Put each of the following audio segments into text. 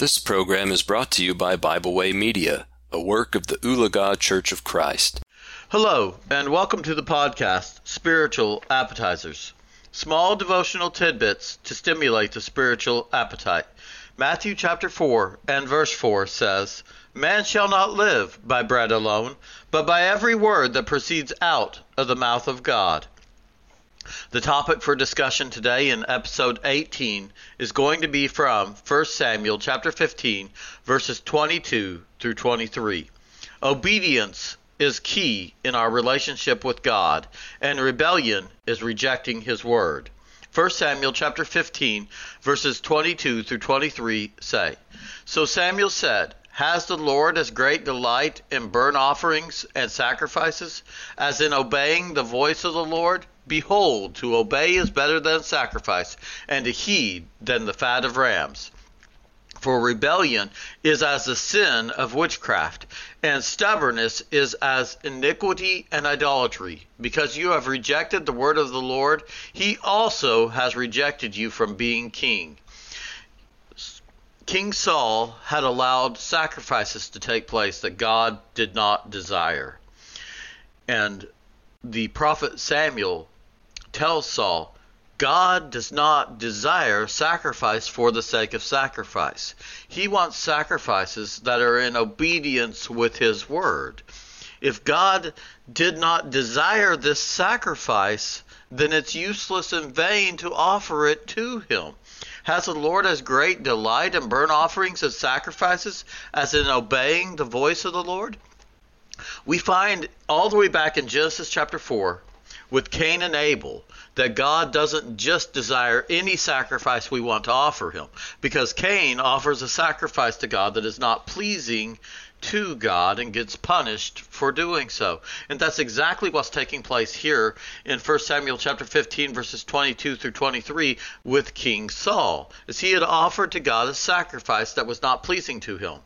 This program is brought to you by Bible Way Media, a work of the Oolagah Church of Christ. Hello, and welcome to the podcast, Spiritual Appetizers. Small devotional tidbits to stimulate the spiritual appetite. Matthew chapter 4 and verse 4 says, Man shall not live by bread alone, but by every word that proceeds out of the mouth of God. The topic for discussion today in episode 18 is going to be from 1 Samuel chapter 15 verses 22 through 23. Obedience is key in our relationship with God, and rebellion is rejecting his word. 1 Samuel chapter 15 verses 22 through 23 say, So Samuel said, has the Lord as great delight in burnt offerings and sacrifices as in obeying the voice of the Lord? Behold, to obey is better than sacrifice, and to heed than the fat of rams. For rebellion is as the sin of witchcraft, and stubbornness is as iniquity and idolatry. Because you have rejected the word of the Lord, he also has rejected you from being king. King Saul had allowed sacrifices to take place that God did not desire. And the prophet Samuel tells Saul, God does not desire sacrifice for the sake of sacrifice. He wants sacrifices that are in obedience with His word. If God did not desire this sacrifice, then it's useless and vain to offer it to Him. Has the Lord as great delight in burnt offerings and sacrifices as in obeying the voice of the Lord? We find all the way back in Genesis chapter 4 with Cain and Abel that God doesn't just desire any sacrifice we want to offer him, because Cain offers a sacrifice to God that is not pleasing to God and gets punished for doing so. And that's exactly what's taking place here in 1 Samuel chapter 15 verses 22 through 23 with King Saul. As he had offered to God a sacrifice that was not pleasing to him.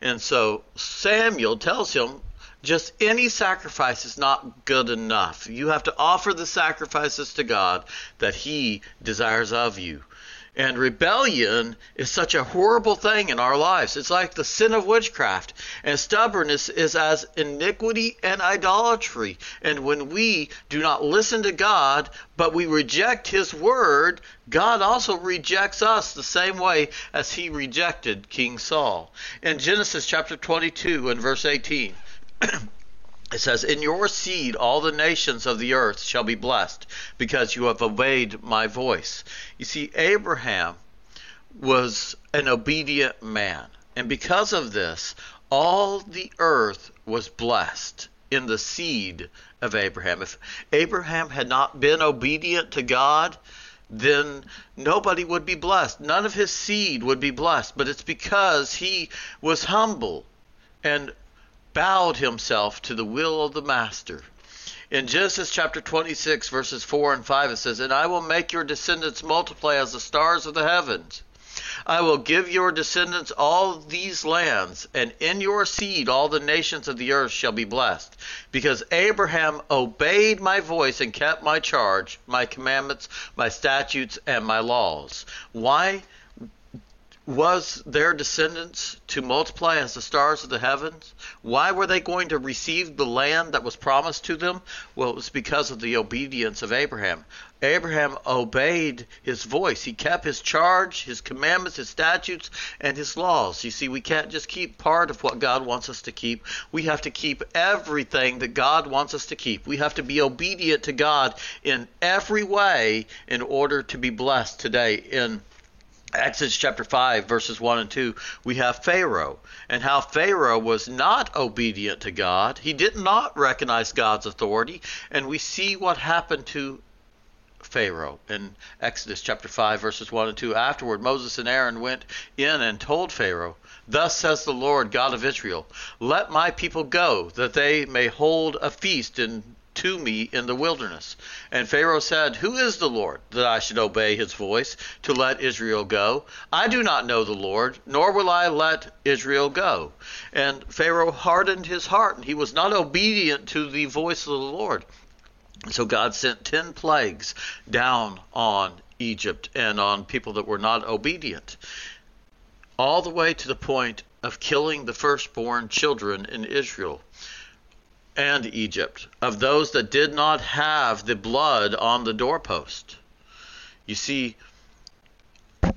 And so Samuel tells him just any sacrifice is not good enough. You have to offer the sacrifices to God that He desires of you. And rebellion is such a horrible thing in our lives. It's like the sin of witchcraft. And stubbornness is as iniquity and idolatry. And when we do not listen to God, but we reject His word, God also rejects us the same way as He rejected King Saul. In Genesis chapter 22 and verse 18, it says, In your seed all the nations of the earth shall be blessed, because you have obeyed my voice. You see, Abraham was an obedient man. And because of this, all the earth was blessed in the seed of Abraham. If Abraham had not been obedient to God, then nobody would be blessed. None of his seed would be blessed. But it's because he was humble and bowed himself to the will of the master. In Genesis chapter 26, verses 4 and 5, it says, And I will make your descendants multiply as the stars of the heavens. I will give your descendants all these lands, and in your seed all the nations of the earth shall be blessed. Because Abraham obeyed my voice and kept my charge, my commandments, my statutes, and my laws. Why? Was their descendants to multiply as the stars of the heavens? Why were they going to receive the land that was promised to them? Well, it was because of the obedience of Abraham. Abraham obeyed his voice. He kept his charge, his commandments, his statutes, and his laws. You see, we can't just keep part of what God wants us to keep. We have to keep everything that God wants us to keep. We have to be obedient to God in every way in order to be blessed today in Exodus chapter 5, verses 1 and 2, we have Pharaoh and how Pharaoh was not obedient to God. He did not recognize God's authority. And we see what happened to Pharaoh in Exodus chapter 5, verses 1 and 2. Afterward, Moses and Aaron went in and told Pharaoh, Thus says the Lord God of Israel, Let my people go, that they may hold a feast in to me in the wilderness. And Pharaoh said, Who is the Lord, that I should obey his voice to let Israel go? I do not know the Lord, nor will I let Israel go. And Pharaoh hardened his heart, and he was not obedient to the voice of the Lord. So God sent ten plagues down on Egypt and on people that were not obedient. all the way to the point of killing the firstborn children in Israel and Egypt, of those that did not have the blood on the doorpost. You see,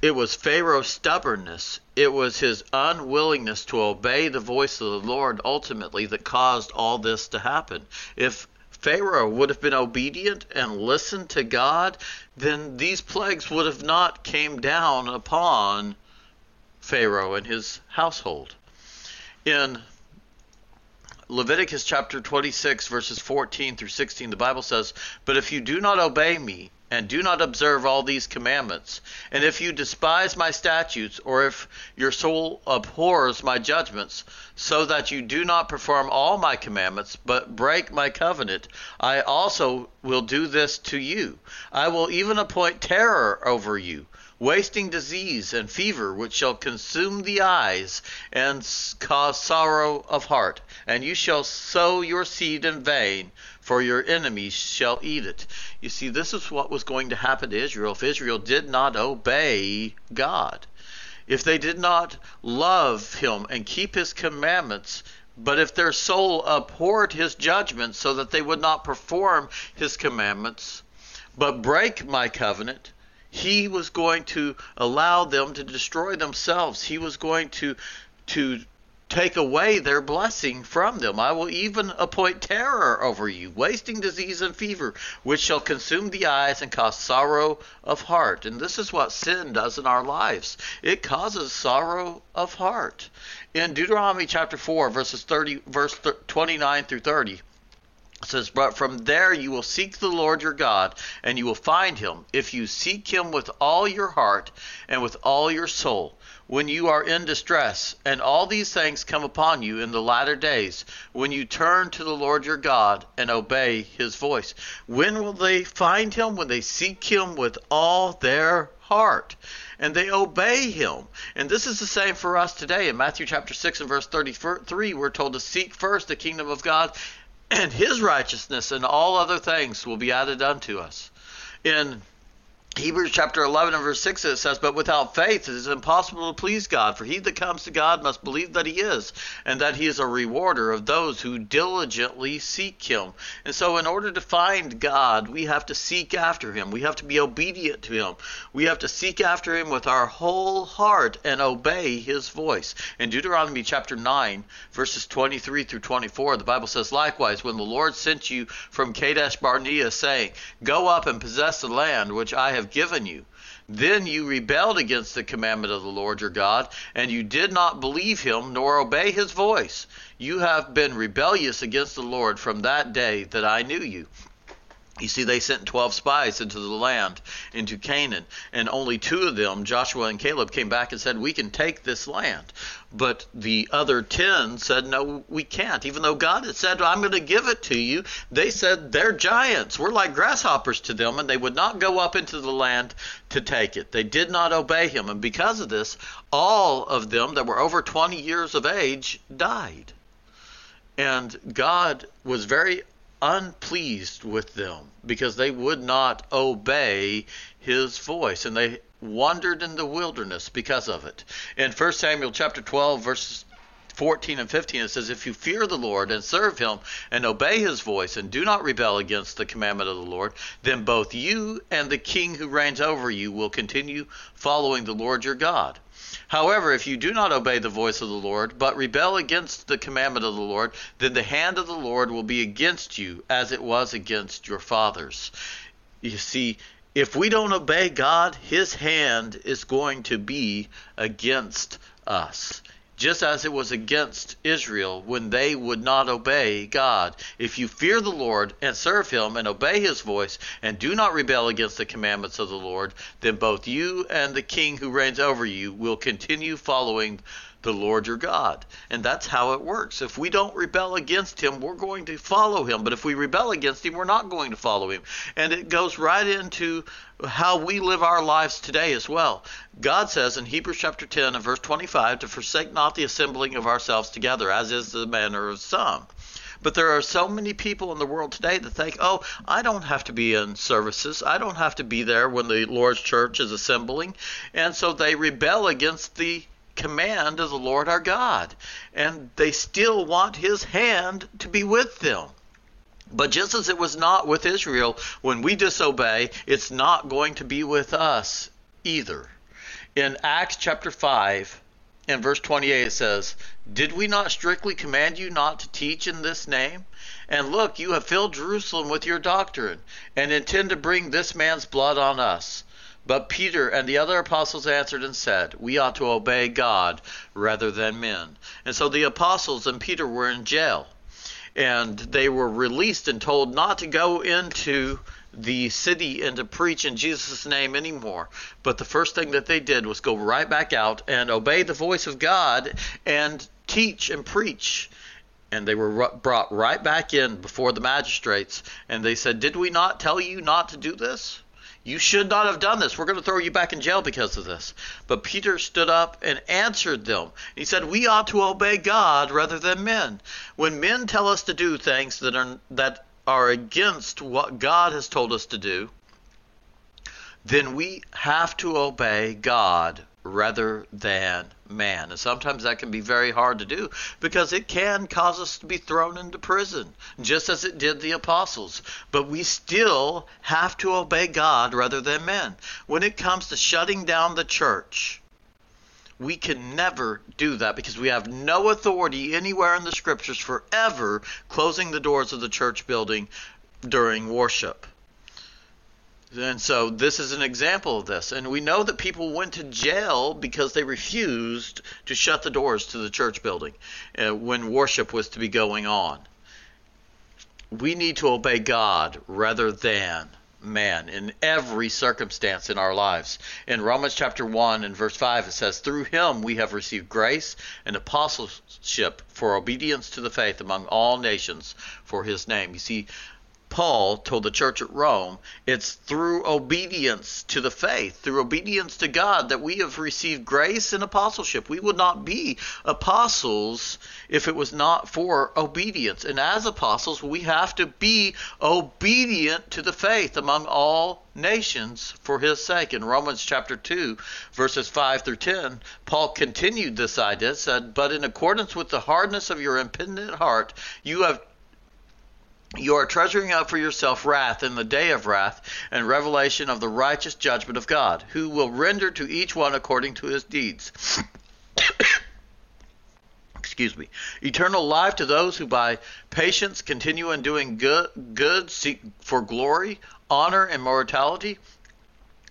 it was Pharaoh's stubbornness, it was his unwillingness to obey the voice of the Lord ultimately that caused all this to happen. If Pharaoh would have been obedient and listened to God, then these plagues would have not came down upon Pharaoh and his household. In Leviticus chapter 26, verses 14 through 16, the Bible says, But if you do not obey me, and do not observe all these commandments, and if you despise my statutes, or if your soul abhors my judgments, so that you do not perform all my commandments, but break my covenant, I also will do this to you. I will even appoint terror over you wasting disease and fever which shall consume the eyes and cause sorrow of heart. And you shall sow your seed in vain, for your enemies shall eat it. You see, this is what was going to happen to Israel if Israel did not obey God. If they did not love him and keep his commandments, but if their soul abhorred his judgments so that they would not perform his commandments, but break my covenant, he was going to allow them to destroy themselves. He was going to to take away their blessing from them. I will even appoint terror over you, wasting disease and fever, which shall consume the eyes and cause sorrow of heart. And this is what sin does in our lives. It causes sorrow of heart. In Deuteronomy chapter 4, verses 30 verse 29 through 30, says, But from there you will seek the Lord your God, and you will find him, if you seek him with all your heart and with all your soul, when you are in distress. And all these things come upon you in the latter days, when you turn to the Lord your God and obey his voice. When will they find him? When they seek him with all their heart and they obey him. And this is the same for us today. In Matthew chapter 6 and verse 33, we're told to seek first the kingdom of God and his righteousness and all other things will be added unto us. In Hebrews chapter 11 and verse 6 it says, But without faith it is impossible to please God, for he that comes to God must believe that he is, and that he is a rewarder of those who diligently seek him. And so, in order to find God, we have to seek after him. We have to be obedient to him. We have to seek after him with our whole heart and obey his voice. In Deuteronomy chapter 9, verses 23 through 24, the Bible says, Likewise, when the Lord sent you from Kadesh Barnea, saying, Go up and possess the land which I have have given you. Then you rebelled against the commandment of the Lord your God, and you did not believe him nor obey his voice. You have been rebellious against the Lord from that day that I knew you. You see, they sent 12 spies into the land, into Canaan, and only two of them, Joshua and Caleb, came back and said, We can take this land. But the other 10 said, No, we can't. Even though God had said, I'm going to give it to you, they said, They're giants. We're like grasshoppers to them, and they would not go up into the land to take it. They did not obey him. And because of this, all of them that were over 20 years of age died. And God was very unpleased with them because they would not obey his voice and they wandered in the wilderness because of it. In 1 Samuel chapter 12 verses 14 and 15 it says if you fear the Lord and serve him and obey his voice and do not rebel against the commandment of the Lord then both you and the king who reigns over you will continue following the Lord your God. However, if you do not obey the voice of the Lord, but rebel against the commandment of the Lord, then the hand of the Lord will be against you as it was against your fathers. You see, if we don't obey God, his hand is going to be against us just as it was against Israel when they would not obey God. If you fear the Lord and serve him and obey his voice and do not rebel against the commandments of the Lord, then both you and the king who reigns over you will continue following the Lord your God. And that's how it works. If we don't rebel against him, we're going to follow him. But if we rebel against him, we're not going to follow him. And it goes right into how we live our lives today as well. God says in Hebrews chapter 10 and verse 25 to forsake not the assembling of ourselves together, as is the manner of some. But there are so many people in the world today that think, oh, I don't have to be in services. I don't have to be there when the Lord's church is assembling. And so they rebel against the command of the Lord our God. And they still want his hand to be with them. But just as it was not with Israel, when we disobey, it's not going to be with us either. In Acts chapter 5 and verse 28, it says, Did we not strictly command you not to teach in this name? And look, you have filled Jerusalem with your doctrine, and intend to bring this man's blood on us. But Peter and the other apostles answered and said, We ought to obey God rather than men. And so the apostles and Peter were in jail and they were released and told not to go into the city and to preach in Jesus' name anymore. But the first thing that they did was go right back out and obey the voice of God and teach and preach. And they were brought right back in before the magistrates, and they said, Did we not tell you not to do this? You should not have done this. We're going to throw you back in jail because of this. But Peter stood up and answered them. He said, We ought to obey God rather than men. When men tell us to do things that are, that are against what God has told us to do, then we have to obey God rather than man. And sometimes that can be very hard to do because it can cause us to be thrown into prison, just as it did the apostles. But we still have to obey God rather than men. When it comes to shutting down the church, we can never do that because we have no authority anywhere in the scriptures for ever closing the doors of the church building during worship. And so this is an example of this. And we know that people went to jail because they refused to shut the doors to the church building uh, when worship was to be going on. We need to obey God rather than man in every circumstance in our lives. In Romans chapter 1 and verse 5, it says, Through him we have received grace and apostleship for obedience to the faith among all nations for his name. You see, Paul told the church at Rome, it's through obedience to the faith, through obedience to God, that we have received grace and apostleship. We would not be apostles if it was not for obedience. And as apostles, we have to be obedient to the faith among all nations for his sake. In Romans chapter 2, verses 5 through 10, Paul continued this idea, said, But in accordance with the hardness of your impenitent heart, you have you are treasuring up for yourself wrath in the day of wrath and revelation of the righteous judgment of God, who will render to each one according to his deeds. Excuse me. Eternal life to those who by patience continue in doing good, good seek for glory, honor, and mortality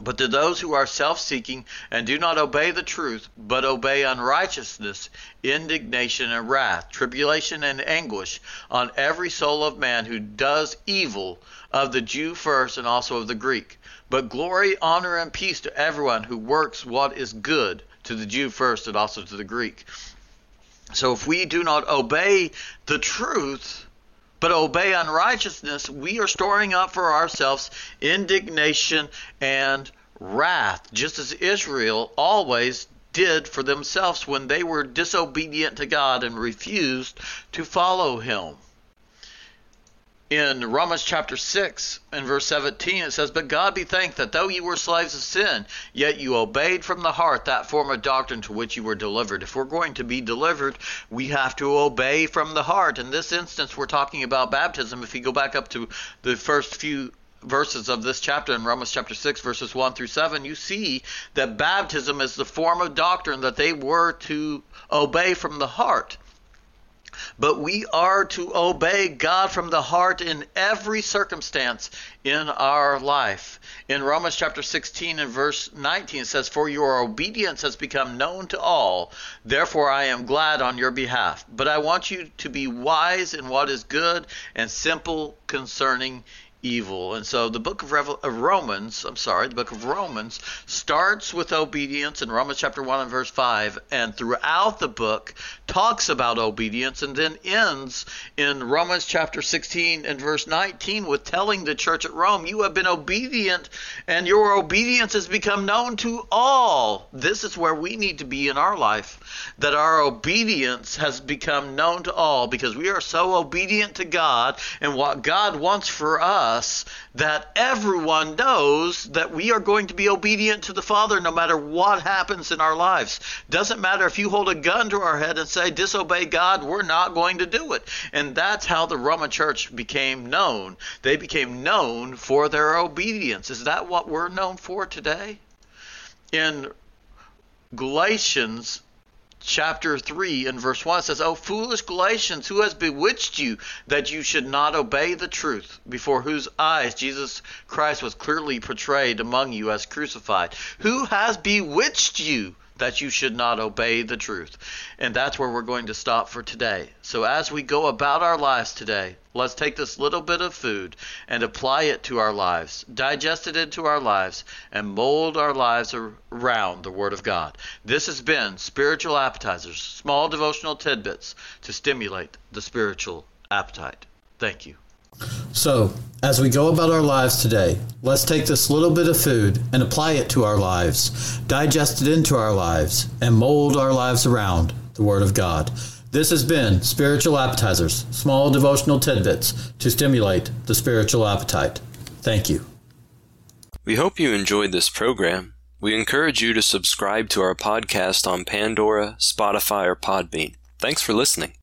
but to those who are self seeking and do not obey the truth, but obey unrighteousness, indignation and wrath, tribulation and anguish on every soul of man who does evil, of the Jew first and also of the Greek. But glory, honor, and peace to everyone who works what is good, to the Jew first and also to the Greek. So if we do not obey the truth, but obey unrighteousness, we are storing up for ourselves indignation and wrath, just as Israel always did for themselves when they were disobedient to God and refused to follow Him in Romans chapter 6 and verse 17, it says, But God be thanked that though you were slaves of sin, yet you obeyed from the heart that form of doctrine to which you were delivered. If we're going to be delivered, we have to obey from the heart. In this instance, we're talking about baptism. If you go back up to the first few verses of this chapter in Romans chapter 6 verses 1 through 7 you see that baptism is the form of doctrine that they were to obey from the heart but we are to obey God from the heart in every circumstance in our life. In Romans chapter 16 and verse 19 it says, For your obedience has become known to all, therefore I am glad on your behalf. But I want you to be wise in what is good and simple concerning evil. And so the book of, Revel- of, Romans, I'm sorry, the book of Romans starts with obedience in Romans chapter 1 and verse 5, and throughout the book talks about obedience, and then ends in Romans chapter 16 and verse 19 with telling the church at Rome, You have been obedient, and your obedience has become known to all. This is where we need to be in our life, that our obedience has become known to all because we are so obedient to God and what God wants for us us that everyone knows that we are going to be obedient to the Father no matter what happens in our lives. Doesn't matter if you hold a gun to our head and say, disobey God, we're not going to do it. And that's how the Roman church became known. They became known for their obedience. Is that what we're known for today? In Galatians chapter 3 and verse 1 says, O foolish Galatians, who has bewitched you that you should not obey the truth, before whose eyes Jesus Christ was clearly portrayed among you as crucified? Who has bewitched you that you should not obey the truth. And that's where we're going to stop for today. So as we go about our lives today, let's take this little bit of food and apply it to our lives, digest it into our lives, and mold our lives around the Word of God. This has been Spiritual Appetizers, small devotional tidbits to stimulate the spiritual appetite. Thank you. So, as we go about our lives today, let's take this little bit of food and apply it to our lives, digest it into our lives, and mold our lives around the Word of God. This has been Spiritual Appetizers, small devotional tidbits to stimulate the spiritual appetite. Thank you. We hope you enjoyed this program. We encourage you to subscribe to our podcast on Pandora, Spotify, or Podbean. Thanks for listening.